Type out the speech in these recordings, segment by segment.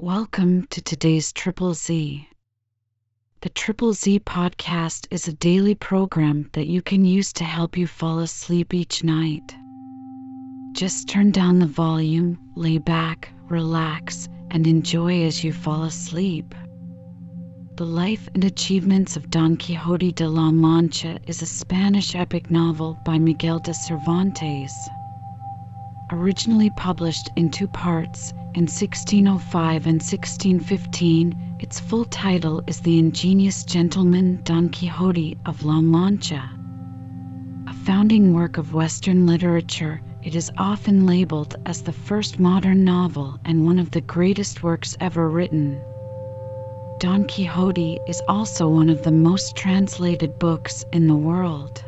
Welcome to today's Triple Z. The Triple Z podcast is a daily program that you can use to help you fall asleep each night. Just turn down the volume, lay back, relax, and enjoy as you fall asleep. The life and achievements of Don Quixote de la Mancha is a Spanish epic novel by Miguel de Cervantes. Originally published in two parts in 1605 and 1615, its full title is The Ingenious Gentleman Don Quixote of La Mancha. A founding work of Western literature, it is often labeled as the first modern novel and one of the greatest works ever written. Don Quixote is also one of the most translated books in the world.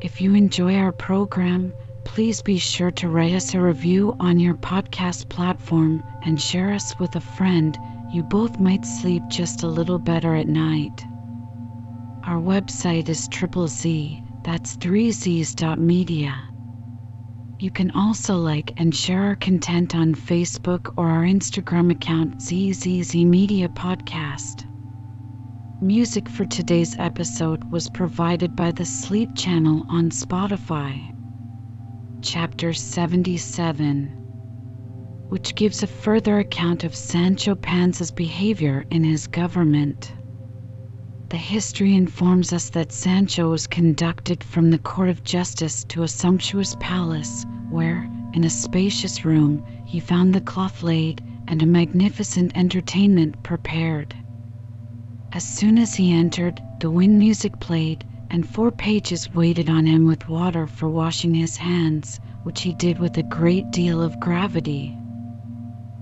If you enjoy our program, please be sure to write us a review on your podcast platform and share us with a friend. You both might sleep just a little better at night. Our website is triple Z, that's 3z's.media. You can also like and share our content on Facebook or our Instagram account ZZZ Media Podcast. Music for today's episode was provided by the Sleep Channel on Spotify. Chapter 77, which gives a further account of Sancho Panza's behavior in his government. The history informs us that Sancho was conducted from the court of justice to a sumptuous palace, where, in a spacious room, he found the cloth laid and a magnificent entertainment prepared. As soon as he entered, the wind music played and four pages waited on him with water for washing his hands, which he did with a great deal of gravity.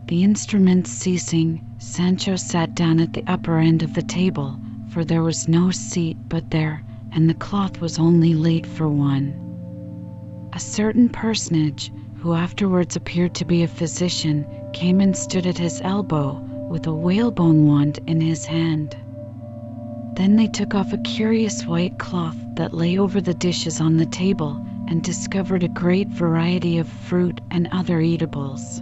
The instruments ceasing, Sancho sat down at the upper end of the table, for there was no seat but there, and the cloth was only laid for one. A certain personage, who afterwards appeared to be a physician, came and stood at his elbow, with a whalebone wand in his hand. Then they took off a curious white cloth that lay over the dishes on the table and discovered a great variety of fruit and other eatables.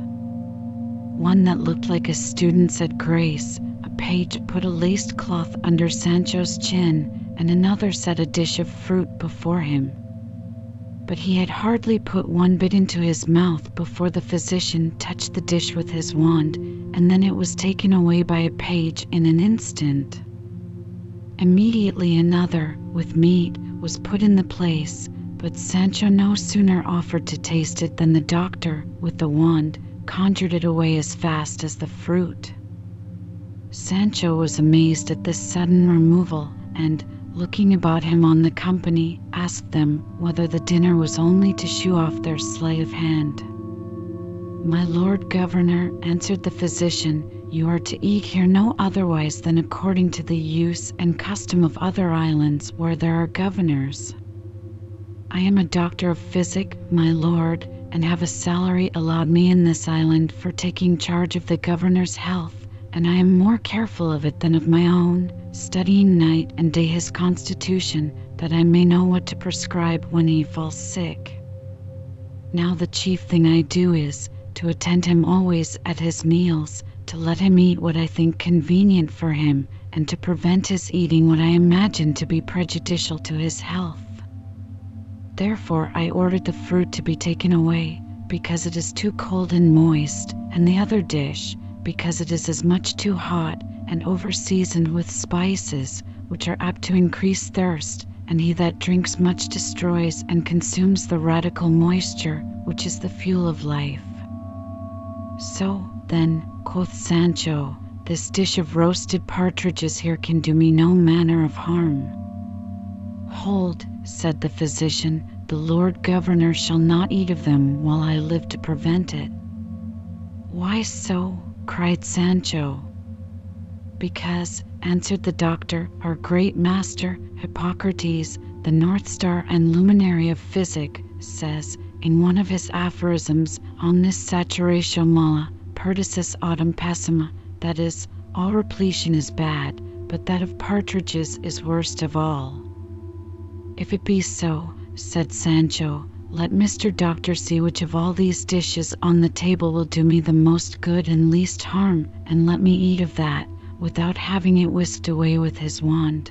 One that looked like a student's at grace, a page put a laced cloth under Sancho's chin, and another set a dish of fruit before him. But he had hardly put one bit into his mouth before the physician touched the dish with his wand, and then it was taken away by a page in an instant. Immediately another, with meat, was put in the place, but Sancho no sooner offered to taste it than the doctor, with the wand, conjured it away as fast as the fruit. Sancho was amazed at this sudden removal, and, looking about him on the company, asked them whether the dinner was only to shew off their sleight of hand. My lord governor, answered the physician, you are to eat here no otherwise than according to the use and custom of other islands where there are governors. I am a doctor of physic, my lord, and have a salary allowed me in this island for taking charge of the governor's health, and I am more careful of it than of my own, studying night and day his constitution, that I may know what to prescribe when he falls sick. Now the chief thing I do is, to attend him always at his meals, to let him eat what I think convenient for him, and to prevent his eating what I imagine to be prejudicial to his health. Therefore, I ordered the fruit to be taken away, because it is too cold and moist, and the other dish, because it is as much too hot and over seasoned with spices, which are apt to increase thirst, and he that drinks much destroys and consumes the radical moisture, which is the fuel of life. So, then, quoth Sancho, this dish of roasted partridges here can do me no manner of harm. Hold, said the physician, the lord governor shall not eat of them while I live to prevent it. Why so? cried Sancho. Because, answered the doctor, our great master, Hippocrates, the North Star and luminary of physic, says, in one of his aphorisms, Omnis saturatio mala, perdicis autem pessima, that is, all repletion is bad, but that of partridges is worst of all. If it be so, said Sancho, let Mr. Doctor see which of all these dishes on the table will do me the most good and least harm, and let me eat of that, without having it whisked away with his wand.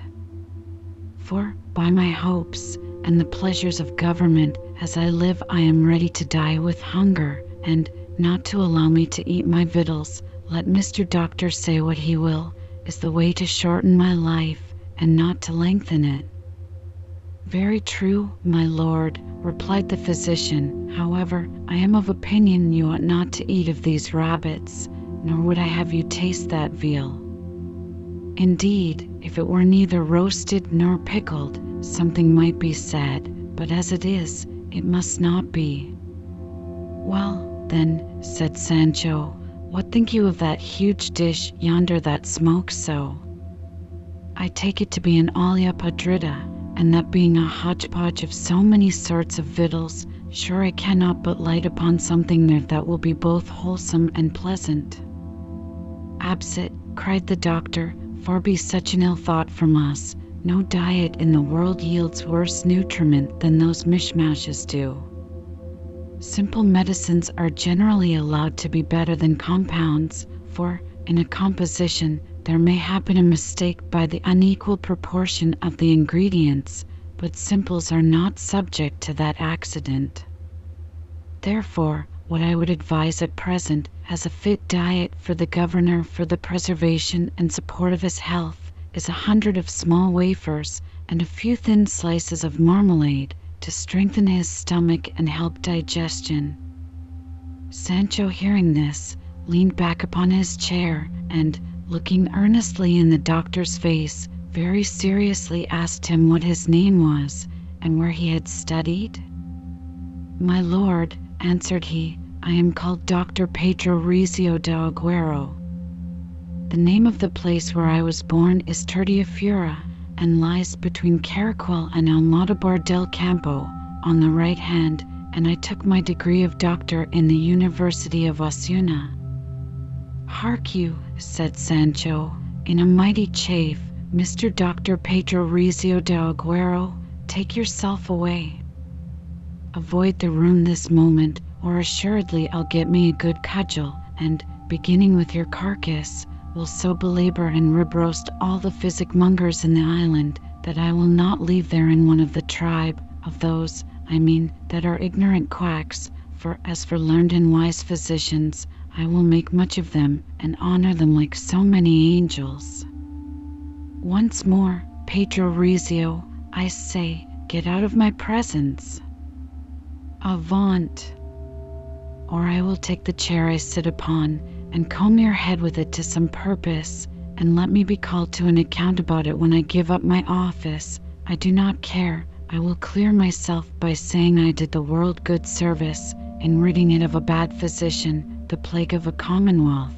For, by my hopes, and the pleasures of government, as I live I am ready to die with hunger, and, not to allow me to eat my victuals, let Mr. Doctor say what he will, is the way to shorten my life, and not to lengthen it. Very true, my lord, replied the physician. However, I am of opinion you ought not to eat of these rabbits, nor would I have you taste that veal. Indeed, if it were neither roasted nor pickled, something might be said, but as it is, it must not be. Well, then, said Sancho, what think you of that huge dish yonder that smokes so? I take it to be an olla podrida, and that being a hodgepodge of so many sorts of victuals, sure I cannot but light upon something there that will be both wholesome and pleasant. Absit, cried the doctor, far be such an ill thought from us. No diet in the world yields worse nutriment than those mishmashes do. Simple medicines are generally allowed to be better than compounds, for, in a composition, there may happen a mistake by the unequal proportion of the ingredients, but simples are not subject to that accident. Therefore, what I would advise at present as a fit diet for the governor for the preservation and support of his health is a hundred of small wafers and a few thin slices of marmalade to strengthen his stomach and help digestion. Sancho, hearing this, leaned back upon his chair and, looking earnestly in the doctor's face, very seriously asked him what his name was and where he had studied. My lord, answered he, I am called Dr. Pedro Recio de Aguero. The name of the place where I was born is Tirteafuera, and lies between Caraquel and Almodovar del Campo, on the right hand, and I took my degree of doctor in the University of Osuna. Hark you, said Sancho, in a mighty chafe, Mr. Doctor Pedro Recio de Aguero, take yourself away. Avoid the room this moment, or assuredly I'll get me a good cudgel, and, beginning with your carcass, will so belabor and rib roast all the physic mongers in the island that I will not leave there in one of the tribe of those, I mean, that are ignorant quacks, for as for learned and wise physicians, I will make much of them and honor them like so many angels. Once more, Pedro Recio, I say, get out of my presence. Avaunt! Or I will take the chair I sit upon and comb your head with it to some purpose, and let me be called to an account about it when I give up my office. I do not care. I will clear myself by saying I did the world good service in ridding it of a bad physician the plague of a commonwealth.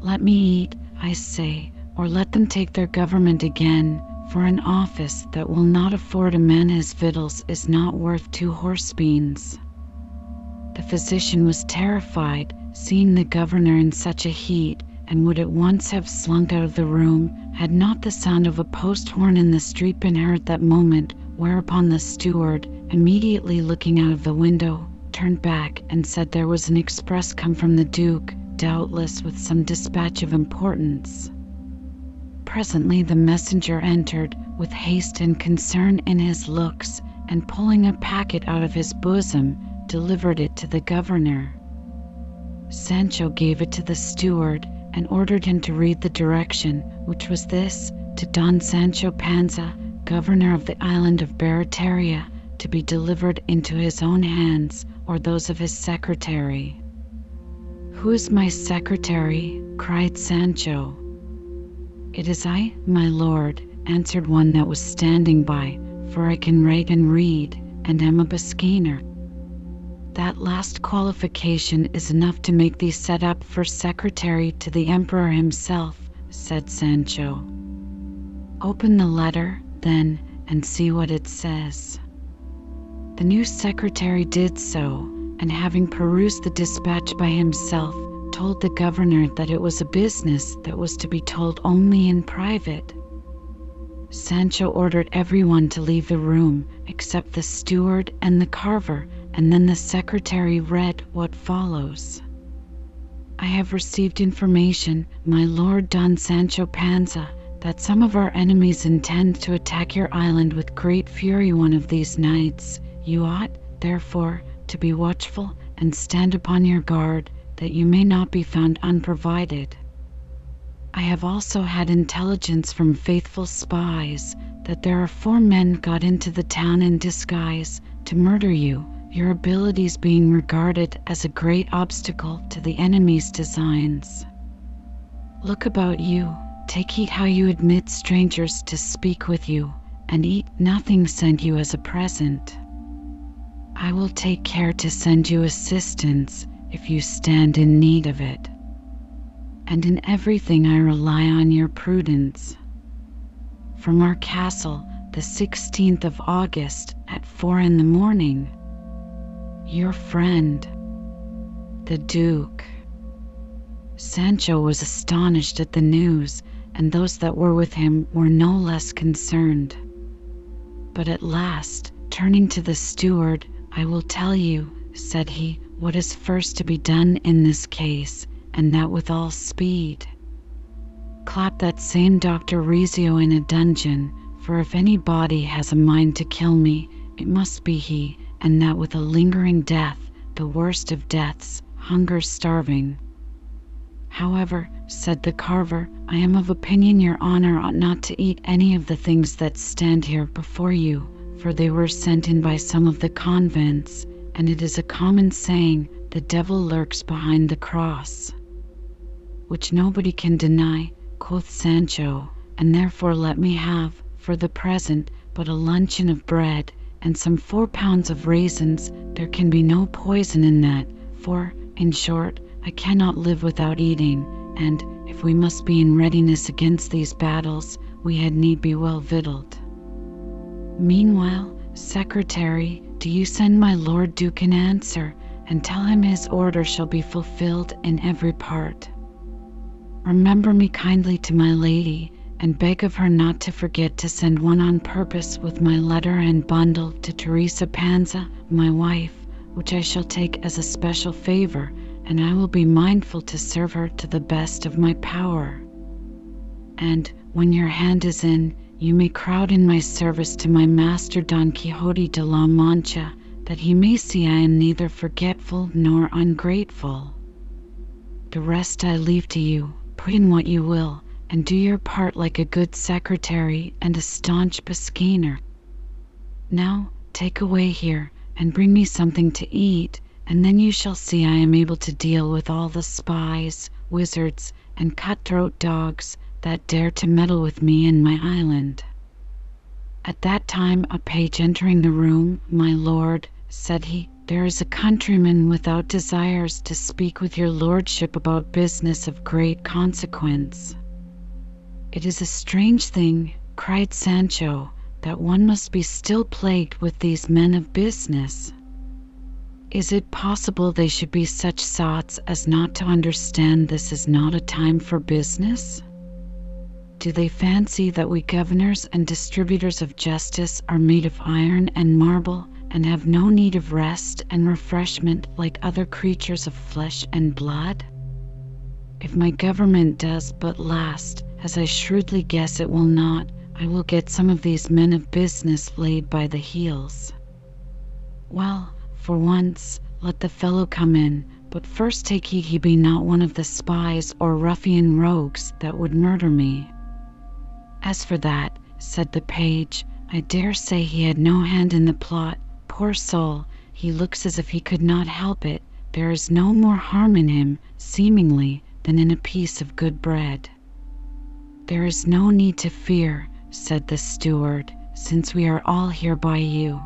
Let me eat, I say, or let them take their government again, for an office that will not afford a man his victuals is not worth two horse beans. The physician was terrified, seeing the governor in such a heat, and would at once have slunk out of the room, had not the sound of a post horn in the street been heard at that moment, whereupon the steward, immediately looking out of the window, turned back and said there was an express come from the Duke, doubtless with some dispatch of importance. Presently the messenger entered, with haste and concern in his looks, and pulling a packet out of his bosom, delivered it to the governor. Sancho gave it to the steward, and ordered him to read the direction, which was this to Don Sancho Panza, governor of the island of Barataria, to be delivered into his own hands or those of his secretary. Who is my secretary? cried Sancho. It is I, my lord, answered one that was standing by, for I can write and read, and am a Biscayner. That last qualification is enough to make thee set up for secretary to the emperor himself, said Sancho. Open the letter, then, and see what it says. The new secretary did so, and having perused the dispatch by himself, told the governor that it was a business that was to be told only in private. Sancho ordered everyone to leave the room except the steward and the carver, and then the secretary read what follows. I have received information, my lord Don Sancho Panza, that some of our enemies intend to attack your island with great fury one of these nights. You ought, therefore, to be watchful and stand upon your guard, that you may not be found unprovided. I have also had intelligence from faithful spies that there are four men got into the town in disguise to murder you, your abilities being regarded as a great obstacle to the enemy's designs. Look about you, take heed how you admit strangers to speak with you, and eat nothing sent you as a present. I will take care to send you assistance if you stand in need of it and in everything I rely on your prudence. From our castle, the 16th of August at four in the morning. Your friend, the Duke. Sancho was astonished at the news, and those that were with him were no less concerned. But at last, turning to the steward, I will tell you, said he, what is first to be done in this case and that with all speed. Clap that same Dr. Recio in a dungeon, for if any body has a mind to kill me, it must be he, and that with a lingering death, the worst of deaths, hunger starving. However, said the carver, I am of opinion your honor ought not to eat any of the things that stand here before you, for they were sent in by some of the convents, and it is a common saying, the devil lurks behind the cross which nobody can deny, quoth Sancho, and therefore let me have, for the present, but a luncheon of bread and some four pounds of raisins. There can be no poison in that, for, in short, I cannot live without eating, and, if we must be in readiness against these battles, we had need be well victualled. Meanwhile, secretary, do you send my lord Duke an answer, and tell him his order shall be fulfilled in every part. Remember me kindly to my lady, and beg of her not to forget to send one on purpose with my letter and bundle to Teresa Panza, my wife, which I shall take as a special favor, and I will be mindful to serve her to the best of my power. And, when your hand is in, you may crowd in my service to my master Don Quixote de la Mancha, that he may see I am neither forgetful nor ungrateful. The rest I leave to you. Put in what you will, and do your part like a good secretary and a staunch Biscayner. Now take away here, and bring me something to eat, and then you shall see I am able to deal with all the spies, wizards, and cutthroat dogs that dare to meddle with me and my island. At that time a page entering the room, my lord, said he, there is a countryman without desires to speak with your lordship about business of great consequence. It is a strange thing, cried Sancho, that one must be still plagued with these men of business. Is it possible they should be such sots as not to understand this is not a time for business? Do they fancy that we governors and distributors of justice are made of iron and marble and have no need of rest and refreshment like other creatures of flesh and blood? If my government does but last, as I shrewdly guess it will not, I will get some of these men of business laid by the heels. Well, for once, let the fellow come in, but first take heed he be not one of the spies or ruffian rogues that would murder me. As for that, said the page, I dare say he had no hand in the plot, Poor soul, he looks as if he could not help it. There is no more harm in him, seemingly, than in a piece of good bread. There is no need to fear, said the steward, since we are all here by you.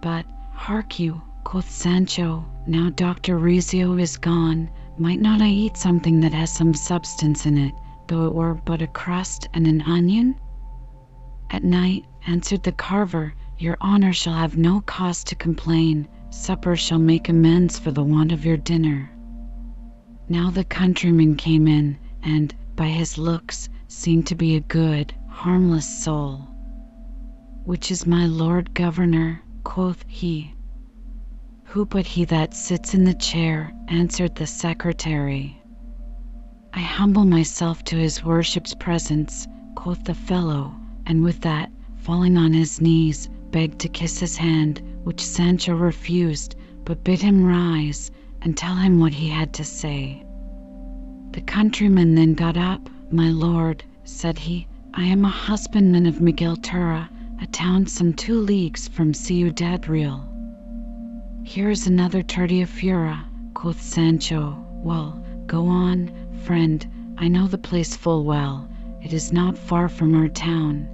But, hark you, quoth Sancho, now Dr. Recio is gone, might not I eat something that has some substance in it, though it were but a crust and an onion? At night, answered the carver, your honor shall have no cause to complain. Supper shall make amends for the want of your dinner. Now the countryman came in, and, by his looks, seemed to be a good, harmless soul. Which is my lord governor? quoth he. Who but he that sits in the chair? answered the secretary. I humble myself to his worship's presence, quoth the fellow, and with that, falling on his knees, begged to kiss his hand, which Sancho refused, but bid him rise and tell him what he had to say. The countryman then got up. My lord, said he, I am a husbandman of Miguel Turra, a town some two leagues from Ciudad Real. Here is another Tirteafuera, quoth Sancho. Well, go on, friend, I know the place full well. It is not far from our town.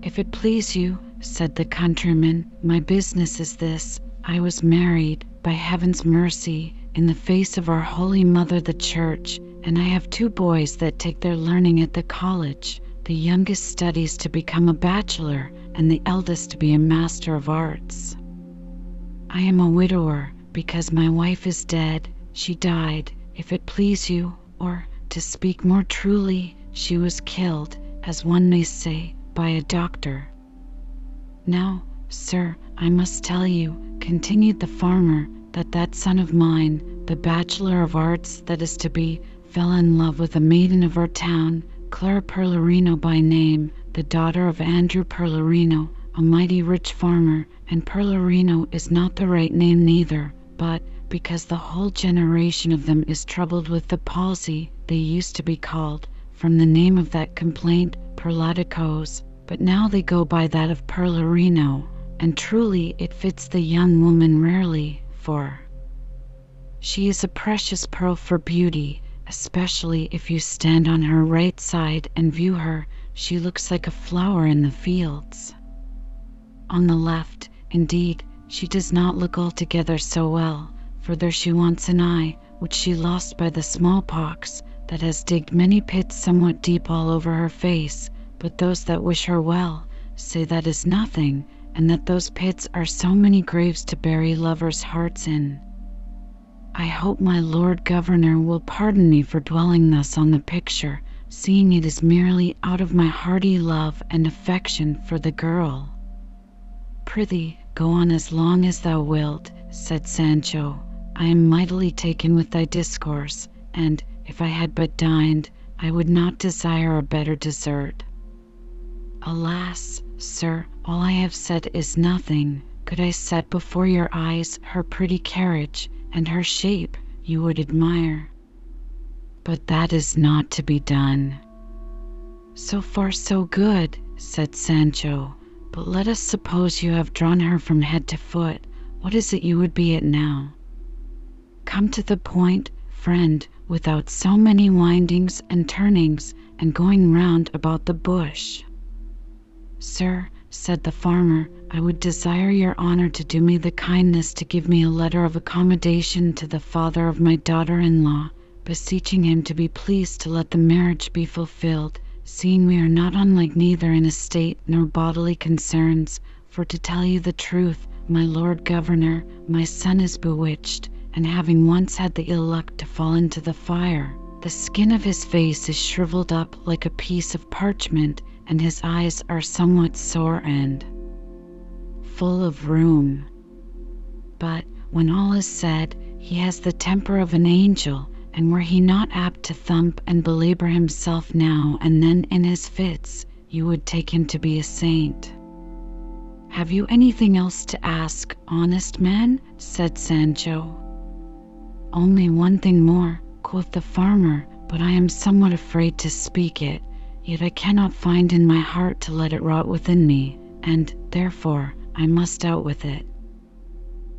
If it please you, said the countryman, my business is this. I was married, by heaven's mercy, in the face of our holy mother the church, and I have two boys that take their learning at the college. The youngest studies to become a bachelor, and the eldest to be a master of arts. I am a widower, because my wife is dead. She died, if it please you, or, to speak more truly, she was killed, as one may say, by a doctor. Now, sir, I must tell you, continued the farmer, that that son of mine, the bachelor of arts that is to be, fell in love with a maiden of our town, Clara Perlerino by name, the daughter of Andrew Perlerino, a mighty rich farmer, and Perlerino is not the right name neither, but, because the whole generation of them is troubled with the palsy, they used to be called, from the name of that complaint, Perlaticos, but now they go by that of Perlerino, and truly it fits the young woman rarely, for she is a precious pearl for beauty, especially if you stand on her right side and view her, she looks like a flower in the fields. On the left, indeed, she does not look altogether so well, for there she wants an eye, which she lost by the smallpox, that has digged many pits somewhat deep all over her face, but those that wish her well say that is nothing, and that those pits are so many graves to bury lovers' hearts in. I hope my lord governor will pardon me for dwelling thus on the picture, seeing it is merely out of my hearty love and affection for the girl. Prithee, go on as long as thou wilt, said Sancho. I am mightily taken with thy discourse, and, if I had but dined, I would not desire a better dessert. Alas, sir, all I have said is nothing. Could I set before your eyes her pretty carriage, and her shape, you would admire. But that is not to be done. So far so good, said Sancho. But let us suppose you have drawn her from head to foot. What is it you would be at now? Come to the point, friend, without so many windings and turnings, and going round about the bush. Sir, said the farmer, I would desire your honor to do me the kindness to give me a letter of accommodation to the father of my daughter in law, beseeching him to be pleased to let the marriage be fulfilled seeing we are not unlike neither in estate nor bodily concerns, for to tell you the truth, my lord governor, my son is bewitched, and having once had the ill luck to fall into the fire, the skin of his face is shriveled up like a piece of parchment, and his eyes are somewhat sore and full of rheum. But when all is said, he has the temper of an angel, and were he not apt to thump and belabor himself now and then in his fits, you would take him to be a saint. Have you anything else to ask, honest man? said Sancho. Only one thing more, quoth the farmer, but I am somewhat afraid to speak it, yet I cannot find in my heart to let it rot within me, and, therefore, I must out with it.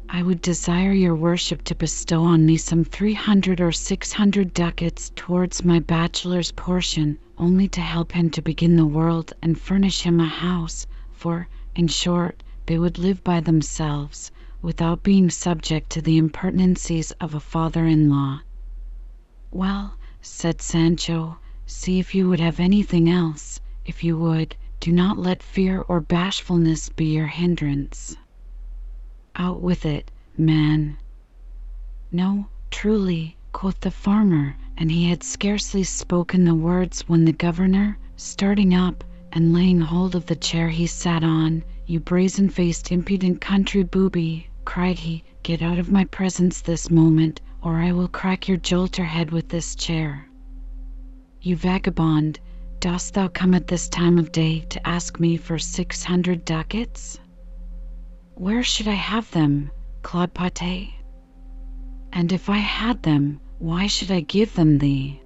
I would desire your worship to bestow on me some three hundred or six hundred ducats towards my bachelor's portion, only to help him to begin the world and furnish him a house, for, in short, they would live by themselves, without being subject to the impertinencies of a father in law. Well, said Sancho, see if you would have anything else. If you would, do not let fear or bashfulness be your hindrance. Out with it, man. No, truly, quoth the farmer, and he had scarcely spoken the words when the governor, starting up and laying hold of the chair he sat on. You brazen faced, impudent country booby, cried he, get out of my presence this moment, or I will crack your jolter head with this chair. You vagabond, dost thou come at this time of day to ask me for six hundred ducats? Where should I have them, Claude Pate? And if I had them, why should I give them thee?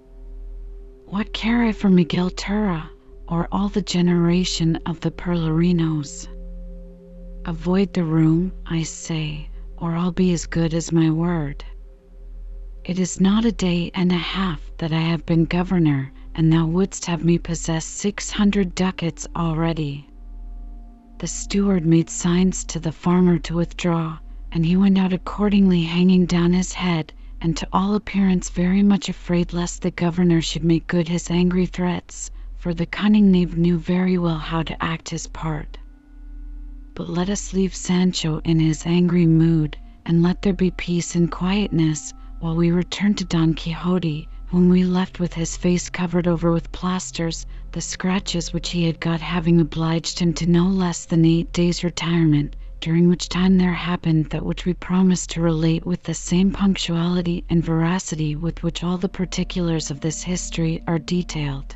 What care I for Miguel Turra, or all the generation of the Perlerinos? Avoid the room, I say, or I'll be as good as my word. It is not a day and a half that I have been governor, and thou wouldst have me possess six hundred ducats already. The steward made signs to the farmer to withdraw, and he went out accordingly, hanging down his head, and to all appearance very much afraid lest the governor should make good his angry threats, for the cunning knave knew very well how to act his part. But let us leave Sancho in his angry mood, and let there be peace and quietness while we returned to Don Quixote, whom we left with his face covered over with plasters, the scratches which he had got having obliged him to no less than eight days' retirement, during which time there happened that which we promised to relate with the same punctuality and veracity with which all the particulars of this history are detailed.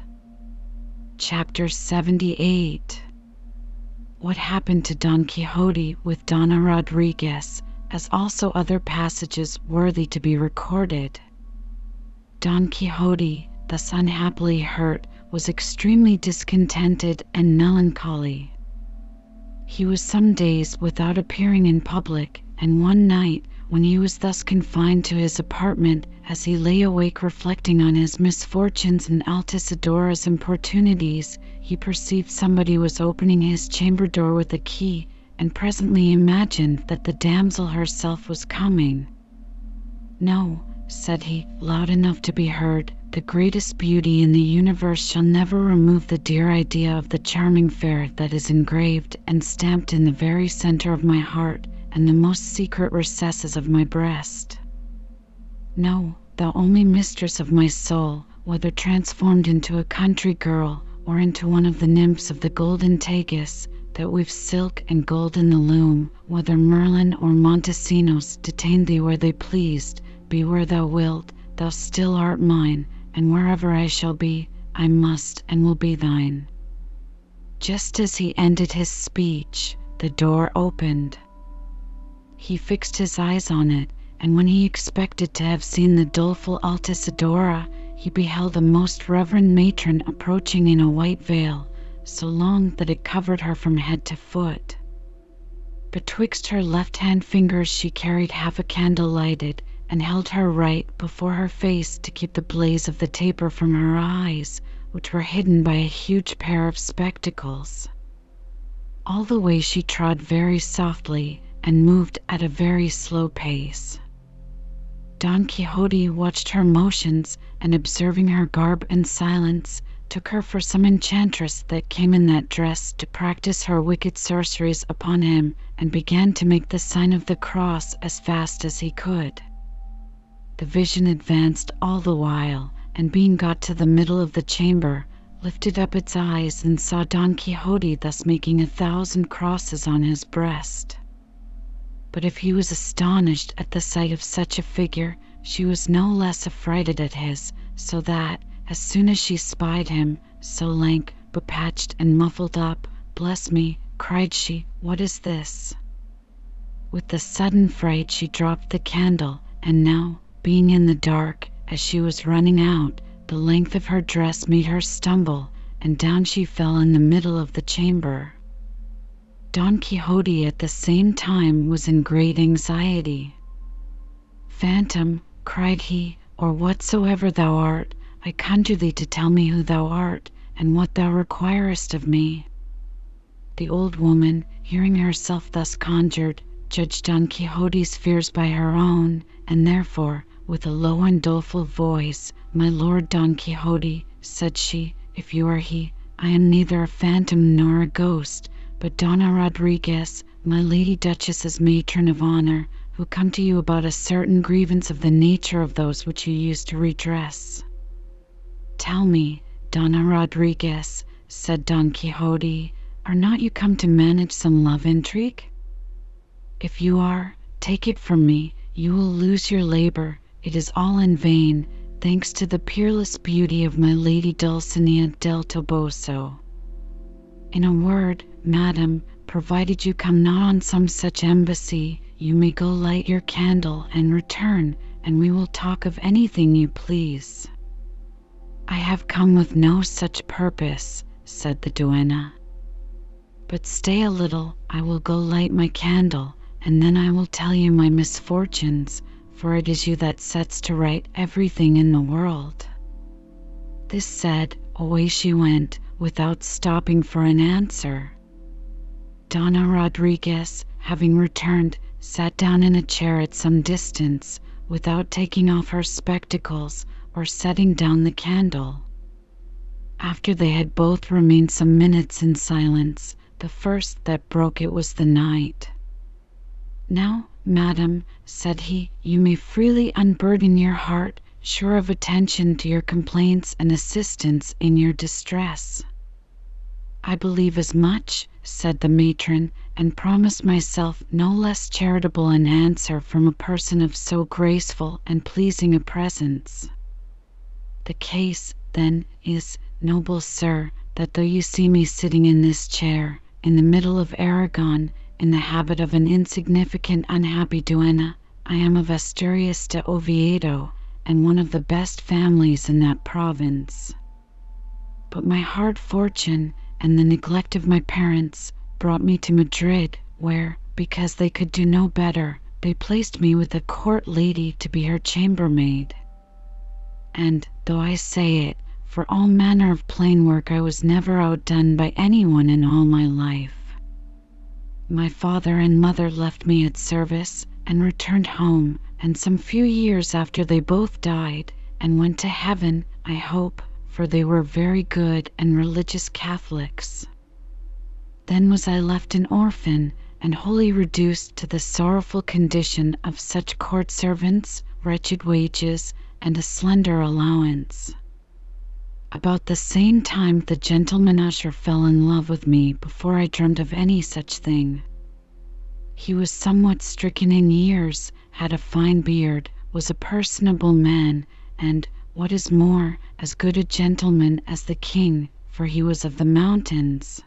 Chapter 78 What happened to Don Quixote with Donna Rodriguez as also other passages worthy to be recorded. Don Quixote, thus unhappily hurt, was extremely discontented and melancholy. He was some days without appearing in public, and one night, when he was thus confined to his apartment, as he lay awake reflecting on his misfortunes and Altisidora's importunities, he perceived somebody was opening his chamber door with a key, and presently imagined that the damsel herself was coming. No, said he, loud enough to be heard, the greatest beauty in the universe shall never remove the dear idea of the charming fair that is engraved and stamped in the very center of my heart and the most secret recesses of my breast. No, thou only mistress of my soul, whether transformed into a country girl or into one of the nymphs of the golden Tagus, that weave silk and gold in the loom, whether Merlin or Montesinos detain thee where they pleased, be where thou wilt, thou still art mine, and wherever I shall be, I must and will be thine. Just as he ended his speech, the door opened. He fixed his eyes on it, and when he expected to have seen the doleful Altisidora, he beheld a most reverend matron approaching in a white veil, so long that it covered her from head to foot. Betwixt her left hand fingers she carried half a candle lighted, and held her right before her face to keep the blaze of the taper from her eyes, which were hidden by a huge pair of spectacles. All the way she trod very softly and moved at a very slow pace. Don Quixote watched her motions, and observing her garb and silence, took her for some enchantress that came in that dress to practice her wicked sorceries upon him, and began to make the sign of the cross as fast as he could. The vision advanced all the while, and being got to the middle of the chamber, lifted up its eyes and saw Don Quixote thus making a thousand crosses on his breast. But if he was astonished at the sight of such a figure, she was no less affrighted at his, so that, as soon as she spied him, so lank, bepatched, and muffled up, "Bless me!" cried she, "what is this?" With a sudden fright she dropped the candle, and now, being in the dark, as she was running out, the length of her dress made her stumble, and down she fell in the middle of the chamber. Don Quixote at the same time was in great anxiety. "Phantom," cried he, "or whatsoever thou art! I conjure thee to tell me who thou art, and what thou requirest of me." The old woman, hearing herself thus conjured, judged Don Quixote's fears by her own, and therefore, with a low and doleful voice, "My lord Don Quixote," said she, "if you are he, I am neither a phantom nor a ghost, but Donna Rodriguez, my lady duchess's matron of honor, who come to you about a certain grievance of the nature of those which you used to redress. Tell me, Donna Rodriguez, said Don Quixote, are not you come to manage some love intrigue? If you are, take it from me, you will lose your labor. It is all in vain, thanks to the peerless beauty of my lady Dulcinea del Toboso. In a word, madam, provided you come not on some such embassy, you may go light your candle and return, and we will talk of anything you please. I have come with no such purpose, said the duenna. But stay a little, I will go light my candle, and then I will tell you my misfortunes, for it is you that sets to right everything in the world. This said, away she went, without stopping for an answer. Donna Rodriguez, having returned, sat down in a chair at some distance, without taking off her spectacles or setting down the candle. After they had both remained some minutes in silence, the first that broke it was the knight. "Now, madam," said he, "you may freely unburden your heart, sure of attention to your complaints and assistance in your distress." "I believe as much," said the matron, "and promise myself no less charitable an answer from a person of so graceful and pleasing a presence. The case, then, is, noble sir, that though you see me sitting in this chair, in the middle of Aragon, in the habit of an insignificant unhappy duenna, I am of Asturias de Oviedo, and one of the best families in that province. But my hard fortune, and the neglect of my parents, brought me to Madrid, where, because they could do no better, they placed me with a court lady to be her chambermaid. And, though I say it, for all manner of plain work I was never outdone by anyone in all my life. My father and mother left me at service, and returned home, and some few years after they both died, and went to heaven, I hope, for they were very good and religious Catholics. Then was I left an orphan, and wholly reduced to the sorrowful condition of such court servants, wretched wages, and a slender allowance. About the same time the gentleman usher fell in love with me before I dreamt of any such thing. He was somewhat stricken in years, had a fine beard, was a personable man, and, what is more, as good a gentleman as the king, for he was of the mountains.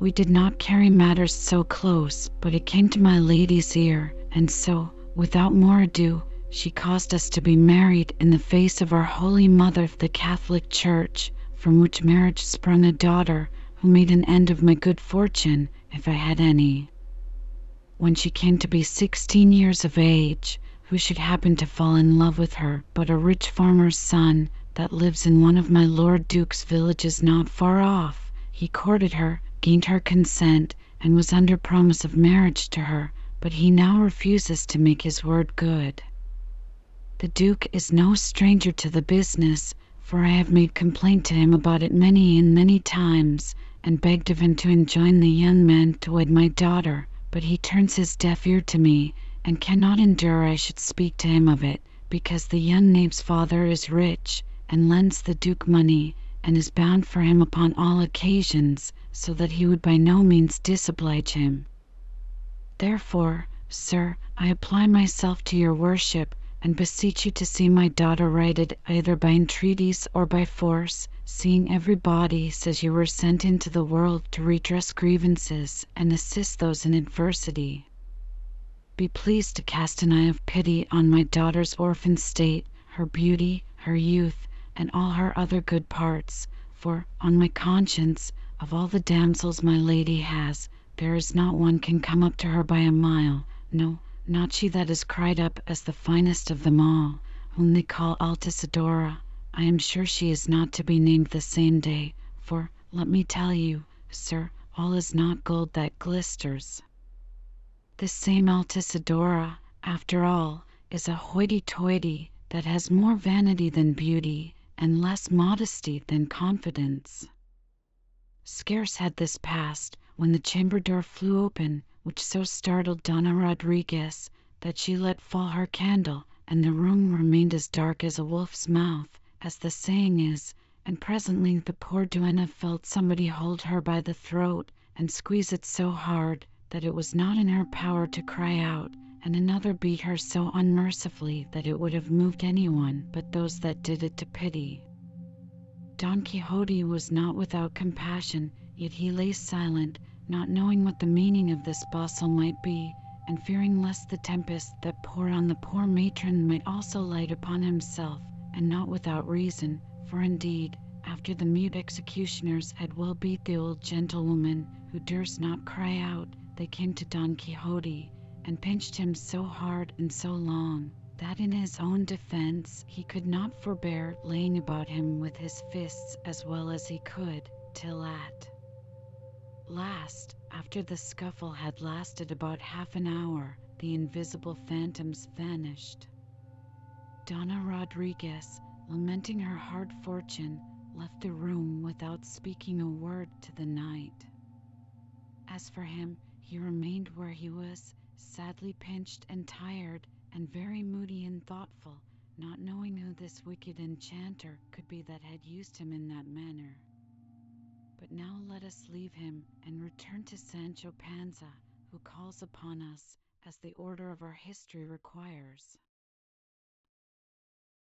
We did not carry matters so close, but it came to my lady's ear, and so, without more ado, she caused us to be married in the face of our Holy Mother the Catholic Church, from which marriage sprung a daughter, who made an end of my good fortune, if I had any. When she came to be sixteen years of age, who should happen to fall in love with her but a rich farmer's son, that lives in one of my lord duke's villages not far off. He courted her, gained her consent, and was under promise of marriage to her, but he now refuses to make his word good. The Duke is no stranger to the business, for I have made complaint to him about it many and many times, and begged of him to enjoin the young man to wed my daughter, but he turns his deaf ear to me, and cannot endure I should speak to him of it, because the young knave's father is rich, and lends the Duke money, and is bound for him upon all occasions, so that he would by no means disoblige him. Therefore, sir, I apply myself to your worship and beseech you to see my daughter righted either by entreaties or by force, seeing every body says you were sent into the world to redress grievances and assist those in adversity. Be pleased to cast an eye of pity on my daughter's orphan state, her beauty, her youth, and all her other good parts, for, on my conscience, of all the damsels my lady has, there is not one can come up to her by a mile, no, not she that is cried up as the finest of them all, they call Altisidora. I am sure she is not to be named the same day, for, let me tell you, sir, all is not gold that glisters. This same Altisidora, after all, is a hoity-toity that has more vanity than beauty, and less modesty than confidence. Scarce had this passed, when the chamber door flew open, which so startled Donna Rodriguez that she let fall her candle, and the room remained as dark as a wolf's mouth, as the saying is, and presently the poor duenna felt somebody hold her by the throat and squeeze it so hard that it was not in her power to cry out, and another beat her so unmercifully that it would have moved anyone but those that did it to pity. Don Quixote was not without compassion, yet he lay silent, not knowing what the meaning of this bustle might be, and fearing lest the tempest that poured on the poor matron might also light upon himself, and not without reason, for indeed, after the mute executioners had well beat the old gentlewoman, who durst not cry out, they came to Don Quixote, and pinched him so hard and so long, that in his own defence he could not forbear laying about him with his fists as well as he could, till at last, after the scuffle had lasted about half an hour, the invisible phantoms vanished. Donna Rodriguez, lamenting her hard fortune, left the room without speaking a word to the knight. As for him, he remained where he was, sadly pinched and tired, and very moody and thoughtful, not knowing who this wicked enchanter could be that had used him in that manner. But now let us leave him and return to Sancho Panza, who calls upon us as the order of our history requires.